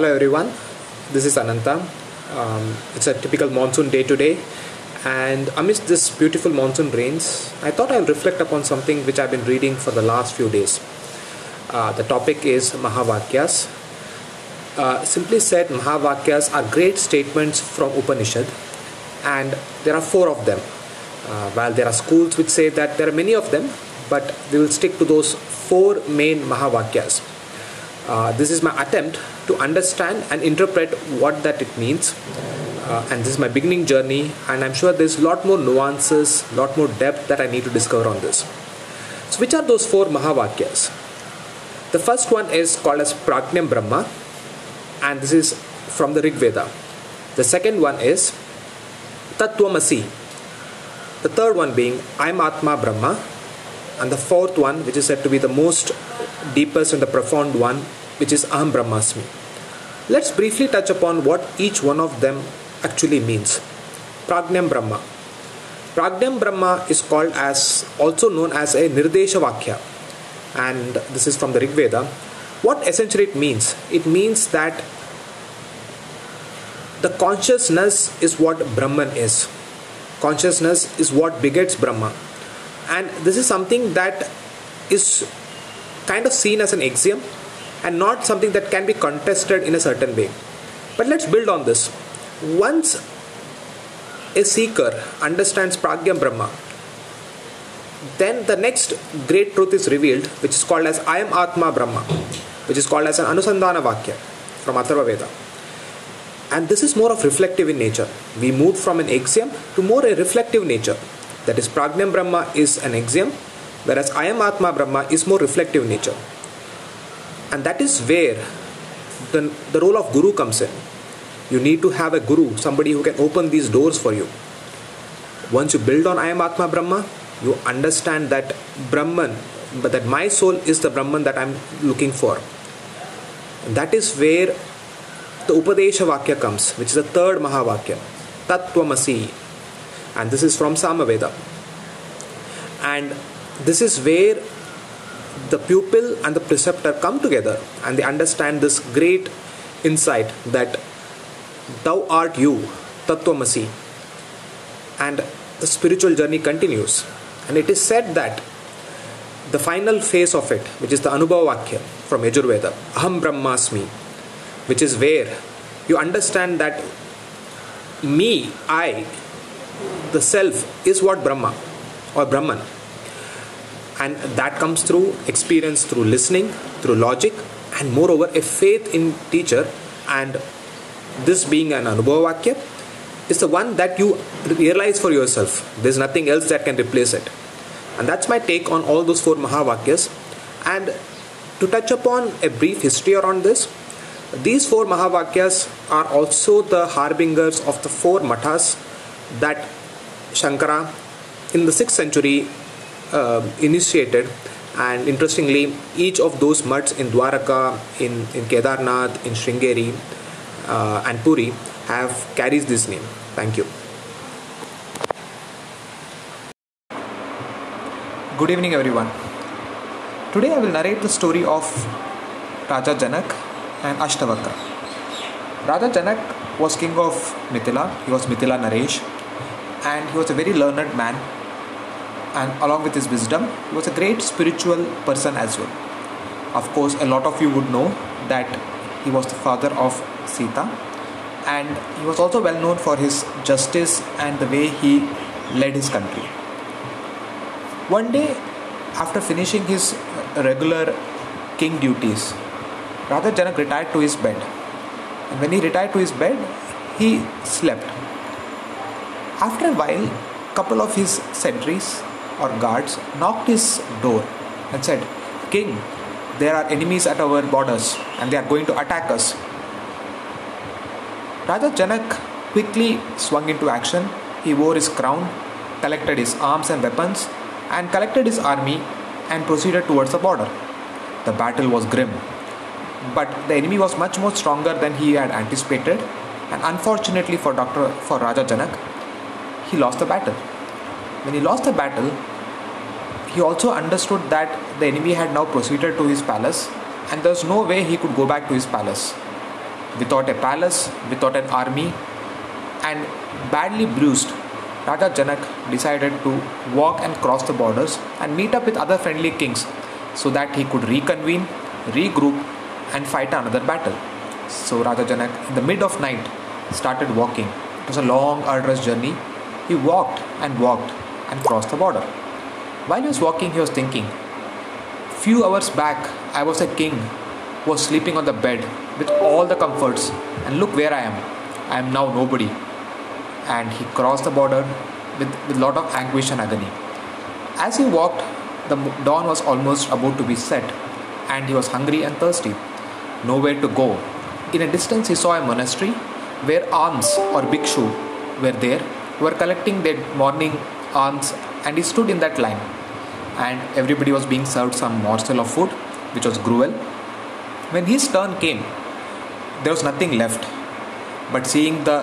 Hello everyone, this is Ananta. Um, it's a typical monsoon day today, and amidst this beautiful monsoon rains, I thought I'll reflect upon something which I've been reading for the last few days. Uh, the topic is Mahavakyas. Uh, simply said, Mahavakyas are great statements from Upanishad, and there are four of them. Uh, while there are schools which say that there are many of them, but we will stick to those four main Mahavakyas. Uh, this is my attempt to understand and interpret what that it means. Uh, and this is my beginning journey, and I'm sure there's a lot more nuances, lot more depth that I need to discover on this. So, which are those four Mahavakyas? The first one is called as Prajnam Brahma, and this is from the Rig Veda. The second one is Tattvamasi. The third one being Ayam Atma Brahma, and the fourth one, which is said to be the most deepest and the profound one, which is Aham Brahmasmi. Let's briefly touch upon what each one of them actually means. Prajnam Brahma. Prajnam Brahma is called as also known as a Nirdesha Vakya, and this is from the Rig Veda. What essentially it means? It means that the consciousness is what Brahman is. Consciousness is what begets Brahma, and this is something that is kind of seen as an axiom and not something that can be contested in a certain way. But let's build on this. Once a seeker understands Prajnam Brahma, then the next great truth is revealed, which is called as Ayam Atma Brahma, which is called as an Anusandhana Vakya from Atharva Veda. And this is more of reflective in nature. We moved from an axiom to more a reflective nature. That is, Prajnam Brahma is an axiom, whereas Ayam Atma Brahma is more reflective nature. And that is where the, the role of Guru comes in. You need to have a Guru, somebody who can open these doors for you. Once you build on Ayam Atma Brahma, you understand that Brahman, but that my soul is the Brahman that I'm looking for. And that is where the Upadesha Vakya comes, which is the third Mahavakya, Tattvamasi. And this is from Samaveda. And this is where the pupil and the preceptor come together and they understand this great insight that thou art you, Tattvamasi. And the spiritual journey continues. And it is said that the final phase of it, which is the Anubhava Vakya from Yajurveda, Aham Brahmasmi, which is where you understand that me, I, the self, is what Brahma or Brahman and that comes through experience through listening through logic and moreover a faith in teacher. And this being an anubhava vakya is the one that you realize for yourself. There's nothing else that can replace it. And that's my take on all those four mahavakyas. And to touch upon a brief history around this these four mahavakyas are also the harbingers of the four mathas that shankara in the 6th century uh, initiated and interestingly each of those mutts in Dwaraka, in, in Kedarnath, in Sringeri uh, and Puri have carries this name. Thank you. Good evening everyone. Today I will narrate the story of Raja Janak and Ashtavakra. Raja Janak was king of Mithila, he was Mithila Naresh and he was a very learned man and along with his wisdom, he was a great spiritual person as well. Of course, a lot of you would know that he was the father of Sita, and he was also well known for his justice and the way he led his country. One day, after finishing his regular king duties, Raja Janak retired to his bed. And when he retired to his bed, he slept. After a while, couple of his sentries or guards knocked his door and said, King, there are enemies at our borders and they are going to attack us. Raja Janak quickly swung into action. He wore his crown, collected his arms and weapons, and collected his army and proceeded towards the border. The battle was grim, but the enemy was much more stronger than he had anticipated, and unfortunately for Dr. for Raja Janak, he lost the battle. When he lost the battle, he also understood that the enemy had now proceeded to his palace and there was no way he could go back to his palace. without a palace, without an army, and badly bruised, Raja Janak decided to walk and cross the borders and meet up with other friendly kings so that he could reconvene, regroup, and fight another battle. So Raja Janak, in the mid of night, started walking. It was a long, arduous journey. He walked and walked and crossed the border. While he was walking, he was thinking, Few hours back, I was a king who was sleeping on the bed with all the comforts, and look where I am. I am now nobody. And he crossed the border with a lot of anguish and agony. As he walked, the dawn was almost about to be set, and he was hungry and thirsty. Nowhere to go. In a distance, he saw a monastery where alms or bhikshu were there, were collecting their morning alms, and he stood in that line and everybody was being served some morsel of food, which was gruel. When his turn came, there was nothing left. But seeing the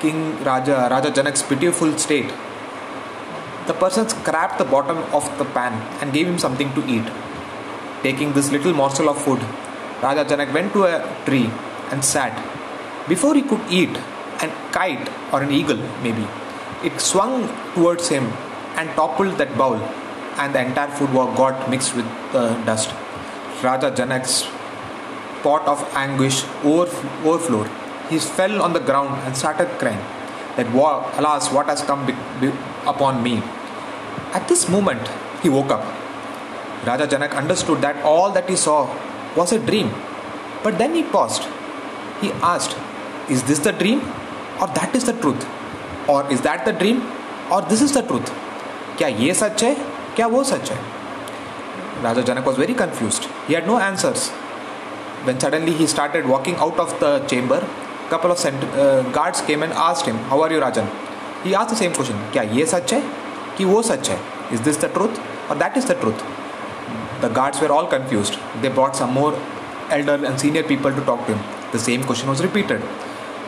King Raja, Raja Janak's pitiful state, the person scraped the bottom of the pan and gave him something to eat. Taking this little morsel of food, Raja Janak went to a tree and sat. Before he could eat, a kite or an eagle, maybe, it swung towards him and toppled that bowl and the entire food got mixed with uh, dust. Raja Janak's pot of anguish overflowed. He fell on the ground and started crying that, alas, what has come be- be- upon me. At this moment, he woke up. Raja Janak understood that all that he saw was a dream. But then he paused. He asked, Is this the dream or that is the truth? Or is that the dream or this is the truth? क्या ये सच है क्या वो सच है Raja Janak was very confused. He had no answers. When suddenly he started walking out of the chamber, couple of cent- uh, guards came and asked him, "How are you, Rajan?" He asked the same question. क्या ये सच है कि वो सच है? Is this the truth or that is the truth? The guards were all confused. They brought some more elder and senior people to talk to him. The same question was repeated.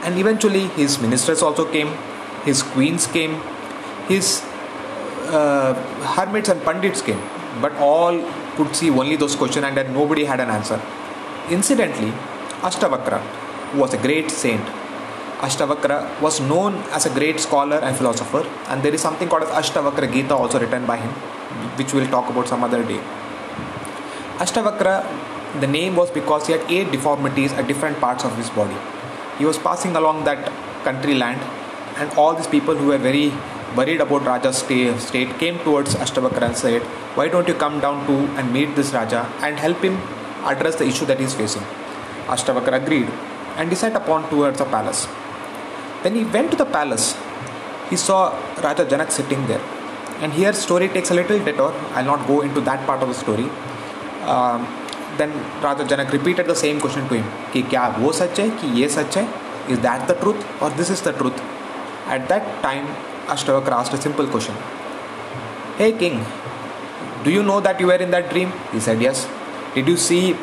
And eventually his ministers also came, his queens came, his uh, hermits and pandits came, but all could see only those questions and then nobody had an answer. Incidentally, Ashtavakra was a great saint. Ashtavakra was known as a great scholar and philosopher, and there is something called as Ashtavakra Gita also written by him, which we'll talk about some other day. Ashtavakra, the name was because he had eight deformities at different parts of his body. He was passing along that country land, and all these people who were very worried about Raja's state, came towards Ashtavakra and said, Why don't you come down to and meet this Raja and help him address the issue that he is facing? Ashtavakra agreed and he set upon towards the palace. When he went to the palace, he saw Raja Janak sitting there. And here story takes a little detour. I'll not go into that part of the story. Um, then Raja Janak repeated the same question to him कि क्या वो सच है कि ये सच है is that the truth or this is the truth at that time Ashtavakra asked a simple question Hey king, do you know that you were in that dream? He said, Yes. Did you see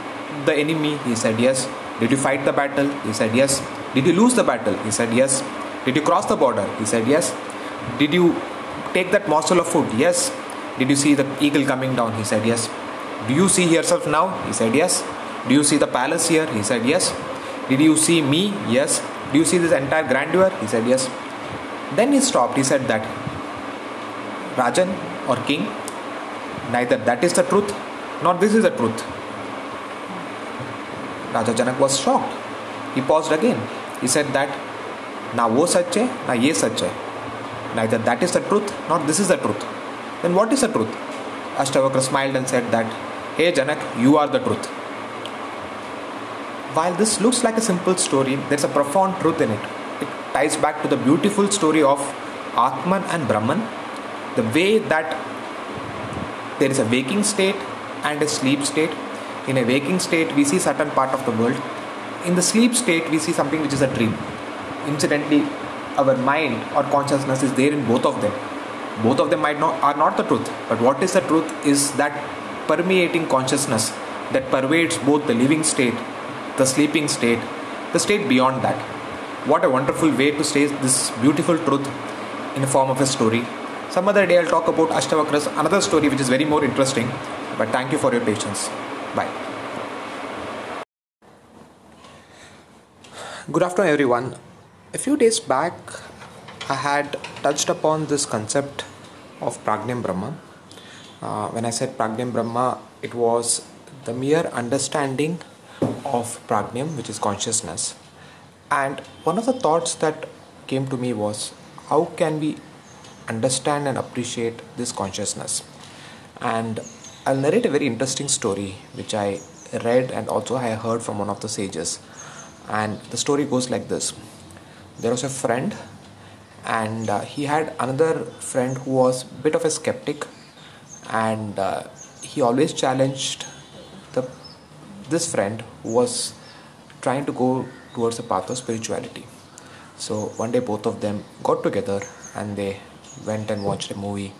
the enemy? He said, Yes. Did you fight the battle? He said, Yes. Did you lose the battle? He said, Yes. Did you cross the border? He said, Yes. Did you take that morsel of food? Yes. Did you see the eagle coming down? He said, Yes. Do you see yourself now? He said, Yes. Do you see the palace here? He said, Yes. Did you see me? Yes. Do you see this entire grandeur? He said, Yes. Then he stopped. He said that Rajan or king, neither that is the truth nor this is the truth. Raja Janak was shocked. He paused again. He said that na ye sach hai. Neither that is the truth nor this is the truth. Then what is the truth? Ashtavakra smiled and said that, Hey Janak, you are the truth. While this looks like a simple story, there's a profound truth in it ties back to the beautiful story of Atman and Brahman, the way that there is a waking state and a sleep state. In a waking state, we see certain part of the world. In the sleep state, we see something which is a dream. Incidentally, our mind or consciousness is there in both of them. Both of them might not are not the truth, but what is the truth is that permeating consciousness that pervades both the living state, the sleeping state, the state beyond that what a wonderful way to say this beautiful truth in the form of a story. Some other day I'll talk about Ashtavakra's another story which is very more interesting. But thank you for your patience. Bye. Good afternoon, everyone. A few days back, I had touched upon this concept of Pragnyam Brahma. Uh, when I said Pragnyam Brahma, it was the mere understanding of Pragnyam, which is consciousness. And one of the thoughts that came to me was how can we understand and appreciate this consciousness? And I'll narrate a very interesting story which I read and also I heard from one of the sages and the story goes like this there was a friend and uh, he had another friend who was a bit of a skeptic and uh, he always challenged the this friend who was trying to go towards the path of spirituality. So one day both of them got together and they went and watched a movie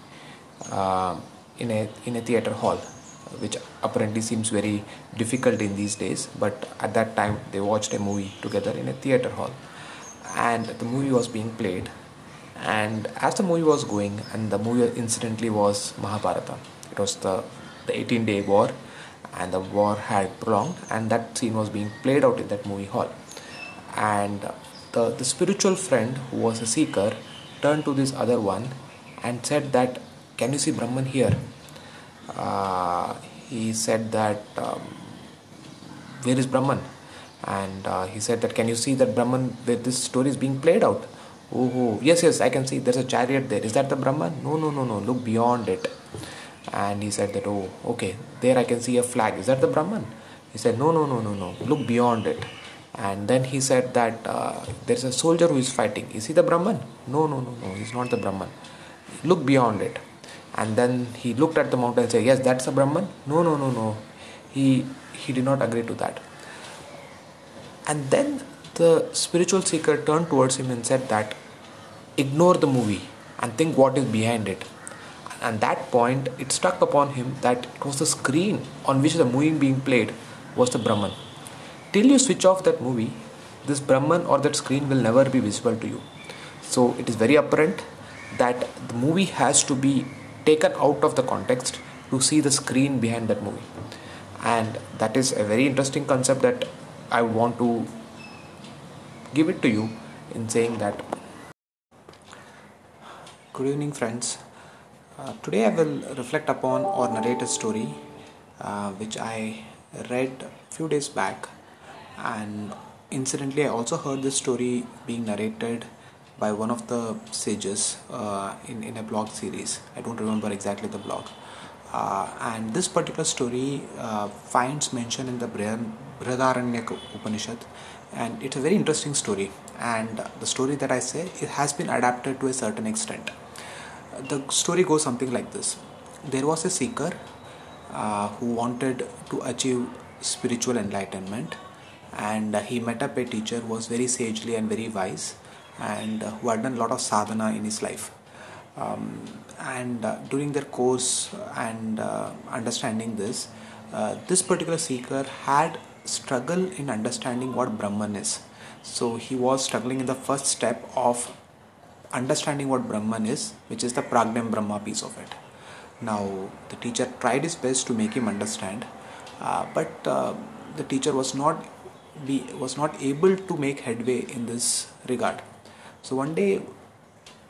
uh, in a in a theater hall which apparently seems very difficult in these days but at that time they watched a movie together in a theater hall. And the movie was being played and as the movie was going and the movie incidentally was mahabharata it was the the 18 day war and the war had prolonged and that scene was being played out in that movie hall and the, the spiritual friend who was a seeker turned to this other one and said that can you see brahman here? Uh, he said that um, where is Brahman? And uh, he said that can you see that Brahman where this story is being played out? Oh, oh yes yes I can see. There's a chariot there. Is that the Brahman? No no no no. Look beyond it. And he said that oh okay. There I can see a flag. Is that the Brahman? He said no no no no no. Look beyond it and then he said that uh, there's a soldier who is fighting. Is he the Brahman? No no no no he's not the Brahman. Look beyond it. And then he looked at the mountain and said yes that's a brahman. No no no no. He he did not agree to that. And then the spiritual seeker turned towards him and said that ignore the movie and think what is behind it. And that point it struck upon him that it was the screen on which the movie being played was the brahman till you switch off that movie this brahman or that screen will never be visible to you. So it is very apparent that the movie has to be taken out of the context to see the screen behind that movie. And that is a very interesting concept that i want to give it to you in saying that. Good evening friends. Uh, today i will reflect upon or narrate a story uh, which i read a few days back and incidentally i also heard this story being narrated by one of the sages uh, in, in a blog series. I don't remember exactly the blog. Uh, and this particular story uh, finds mention in the Brihadaranyaka Upanishad, and it's a very interesting story. And the story that I say it has been adapted to a certain extent. The story goes something like this: There was a seeker uh, who wanted to achieve spiritual enlightenment, and he met up a teacher who was very sagely and very wise and who had done a lot of sadhana in his life. Um, and uh, during their course and uh, understanding this, uh, this particular seeker had struggle in understanding what Brahman is. So he was struggling in the first step of understanding what Brahman is, which is the Pragnyam Brahma piece of it. Now the teacher tried his best to make him understand, uh, but uh, the teacher was not be was not able to make headway in this regard so one day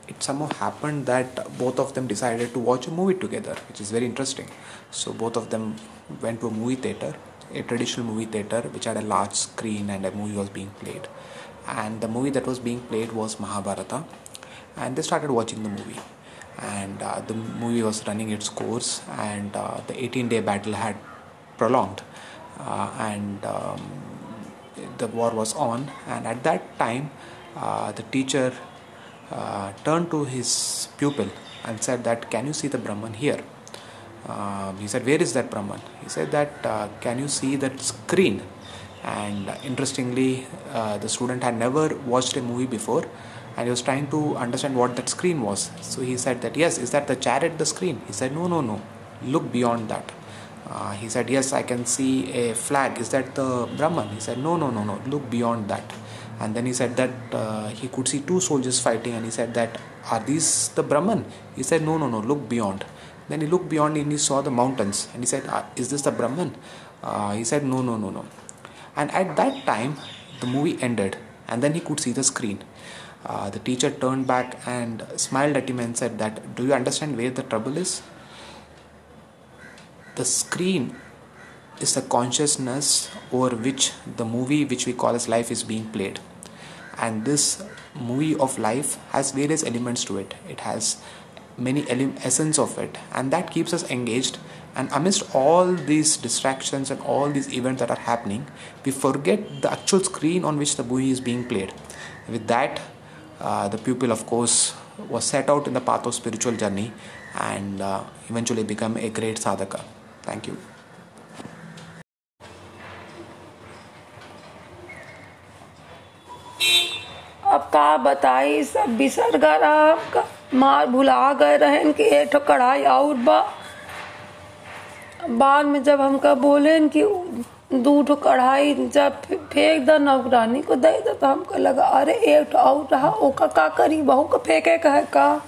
it somehow happened that both of them decided to watch a movie together, which is very interesting. So both of them went to a movie theater, a traditional movie theater which had a large screen and a movie was being played. And the movie that was being played was Mahabharata, and they started watching the movie. And uh, the movie was running its course, and uh, the 18 day battle had prolonged, uh, and um, the war was on. And at that time, uh, the teacher uh, turned to his pupil and said that can you see the brahman here? Um, he said where is that brahman? He said that uh, can you see that screen? And interestingly uh, the student had never watched a movie before and he was trying to understand what that screen was. So he said that yes is that the chariot the screen? He said no no no. Look beyond that uh, he said yes i can see a flag. Is that the brahman? He said no no no no. Look beyond that. And then he said that uh, he could see two soldiers fighting and he said that are these the brahman? He said no no no. Look beyond. Then he looked beyond and he saw the mountains and he said uh, is this the brahman? Uh, he said no no no no. And at that time the movie ended and then he could see the screen. Uh, the teacher turned back and smiled at him and said that, do you understand where the trouble is? The screen is the consciousness over which the movie which we call as life is being played. And this movie of life has various elements to it. It has many ele- essence of it. And that keeps us engaged. And amidst all these distractions and all these events that are happening we forget the actual screen on which the movie is being played. With that uh, the pupil of course was set out in the path of spiritual journey and uh, eventually become a great sadhaka thank you. अब का बताई सब बिसर गा रहा का। मार भुला गए रहन कि एक ठो कढ़ाई और बा। बाद में जब हमका बोले कि दू ठो कढ़ाई जब फेंक द नौकरानी को दे दो तो हमको लगा, अरे, एक ठो और रहा, ओका का करी, बहू को फेंके का है का?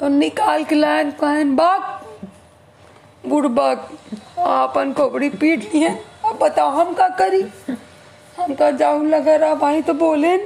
तो निकाल के लाइन कहन बाग अपन कोबड़ी पीट लिए अब बताओ, हम का करी? हम का जाऊ लगा रहा? भाई तो बोले।